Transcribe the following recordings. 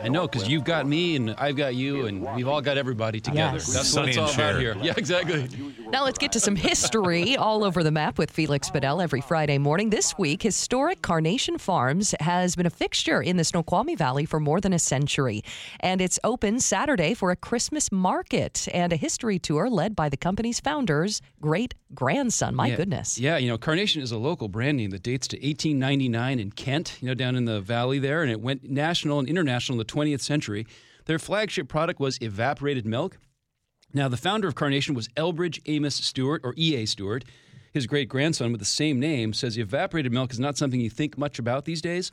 I know, because you've got me and I've got you, and we've all got everybody together. Yes. That's Sonny what it's all about here. Yeah, exactly. Now let's get to some history all over the map with Feliks Banel every Friday morning. This week, historic Carnation Farms has been a fixture in the Snoqualmie Valley for more than a century. And it's open Saturday for a Christmas market and a history tour led by the company's founder's great grandson. My yeah. goodness. Yeah, you know, Carnation is a local brand name that dates to 1899 in Kent, you know, down in the valley there, and it went national and international in the 20th century. Their flagship product was evaporated milk. Now, the founder of Carnation was Elbridge Amos Stuart, or E.A. Stuart. His great grandson, with the same name, says evaporated milk is not something you think much about these days.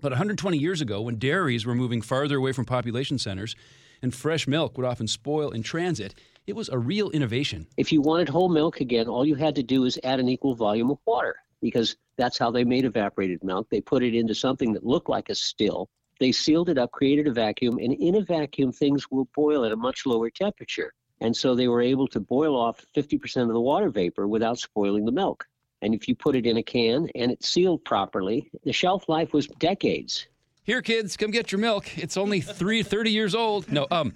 But 120 years ago, when dairies were moving farther away from population centers and fresh milk would often spoil in transit, it was a real innovation. If you wanted whole milk again, all you had to do is add an equal volume of water because that's how they made evaporated milk. They put it into something that looked like a still. They sealed it up, created a vacuum, and in a vacuum, things will boil at a much lower temperature. And so they were able to boil off 50% of the water vapor without spoiling the milk. And if you put it in a can and it's sealed properly, the shelf life was decades. Here, kids, come get your milk. It's only three, 30 years old. No, um,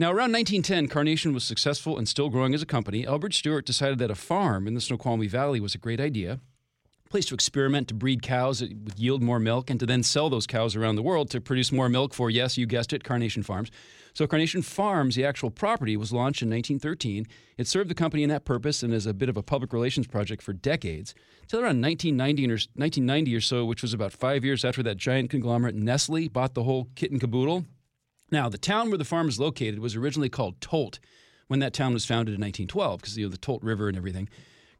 now around 1910, Carnation was successful and still growing as a company. Albert Stuart decided that a farm in the Snoqualmie Valley was a great idea. Place to experiment to breed cows that would yield more milk and to then sell those cows around the world to produce more milk for, yes, you guessed it, Carnation Farms. So Carnation Farms, the actual property, was launched in 1913. It served the company in that purpose and as a bit of a public relations project for decades. Till around 1990 or, 1990 or so, which was about five years after that giant conglomerate Nestle bought the whole kit and caboodle. Now, the town where the farm is located was originally called Tolt when that town was founded in 1912 because you know the Tolt River and everything.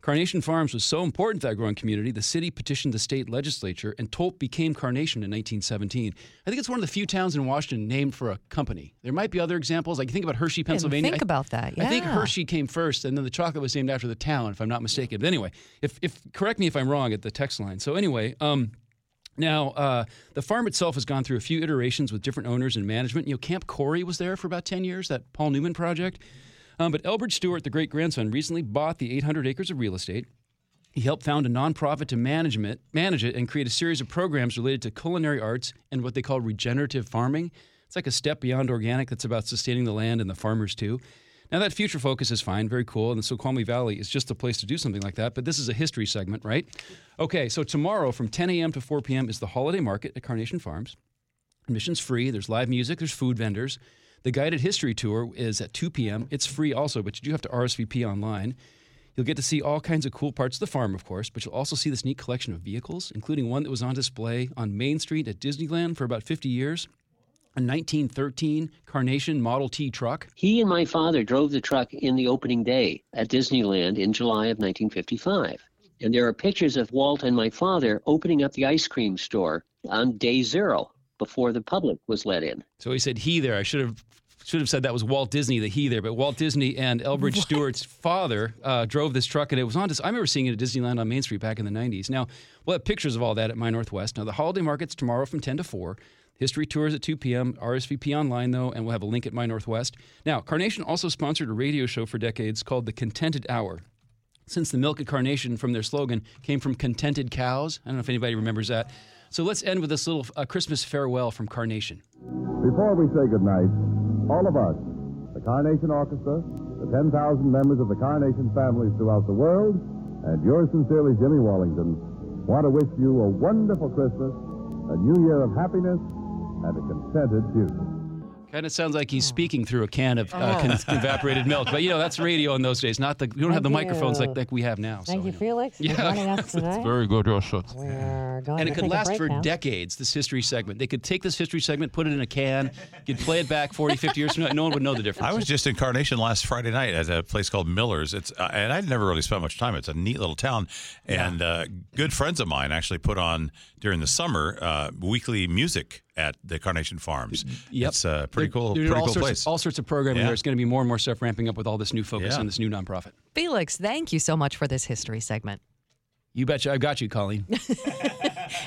Carnation Farms was so important to that growing community, the city petitioned the state legislature, and Tolt became Carnation in 1917. I think it's one of the few towns in Washington named for a company. There might be other examples. Like you think about Hershey, Pennsylvania. think I- about that. I think Hershey came first, and then the chocolate was named after the town, if I'm not mistaken. But anyway, if, if correct me if I'm wrong at the text line. So anyway, um, now uh, the farm itself has gone through a few iterations with different owners and management. You know, Camp Korey was there for about 10 years, that Paul Newman project. Um, but Elbert Stuart, the great grandson, recently bought the 800 acres of real estate. He helped found a nonprofit to management, manage it and create a series of programs related to culinary arts and what they call regenerative farming. It's like a step beyond organic that's about sustaining the land and the farmers too. Now, that future focus is fine, very cool, and the Snoqualmie Valley is just the place to do something like that, but this is a history segment, right? Okay, so tomorrow from 10 a.m. to 4 p.m. is the holiday market at Carnation Farms. Admission's free, there's live music, there's food vendors. The guided history tour is at 2 p.m. It's free also, but you do have to RSVP online. You'll get to see all kinds of cool parts of the farm, of course, but you'll also see this neat collection of vehicles, including one that was on display on Main Street at Disneyland for about 50 years. A 1913 Carnation Model T truck. He and my father drove the truck in the opening day at Disneyland in July of 1955. And there are pictures of Walt and my father opening up the ice cream store on day zero before the public was let in. So he said he there. I should have should have said that was Walt Disney, the he there. But Walt Disney and Elbridge Stuart's father uh, drove this truck, and it was on. Dis- I remember seeing it at Disneyland on Main Street back in the '90s. Now we'll have pictures of all that at My Northwest. Now the holiday market's tomorrow from 10 to 4. History tours at 2 p.m. RSVP online though, and we'll have a link at My Northwest. Now Carnation also sponsored a radio show for decades called The Contented Hour. Since the milk at Carnation from their slogan came from contented cows. I don't know if anybody remembers that. So let's end with this little uh, Christmas farewell from Carnation. Before we say goodnight, all of us, the Carnation Orchestra, the 10,000 members of the Carnation families throughout the world, and yours sincerely, Jimmy Wallington, want to wish you a wonderful Christmas, a new year of happiness, and a contented future. Kind of sounds like he's speaking through a can of uh, con- evaporated milk, but you know that's radio in those days. Not the we don't have the Thank microphones like, like we have now. Thank so, you, know. Feliks, Yeah, joining us tonight. Very good, yes, sir. And it could last for now. decades. This history segment, they could take this history segment, put it in a can, you'd play it back 40, 50 years from now, no one would know the difference. I was just in Carnation last Friday night at a place called Miller's. It's uh, and I'd never really spent much time. It's a neat little town, and uh, good friends of mine actually put on during the summer uh, weekly music at the Carnation Farms. Yep. It's a pretty They're- cool, they're pretty all cool sorts place. Of, all sorts of programming Yeah. There's going to be more and more stuff ramping up with all this new focus Yeah. on this new nonprofit. Feliks, thank you so much for this history segment. You betcha, I've got you, Colleen.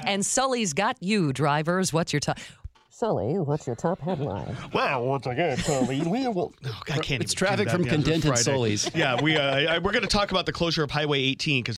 And Sully's got you, drivers. What's your top? Sully, what's your top headline? Well, once again, Sully, we will. Oh, I can't It's even do traffic that from the end of. Sullys. Yeah, we uh, we're going to talk about the closure of Highway 18 because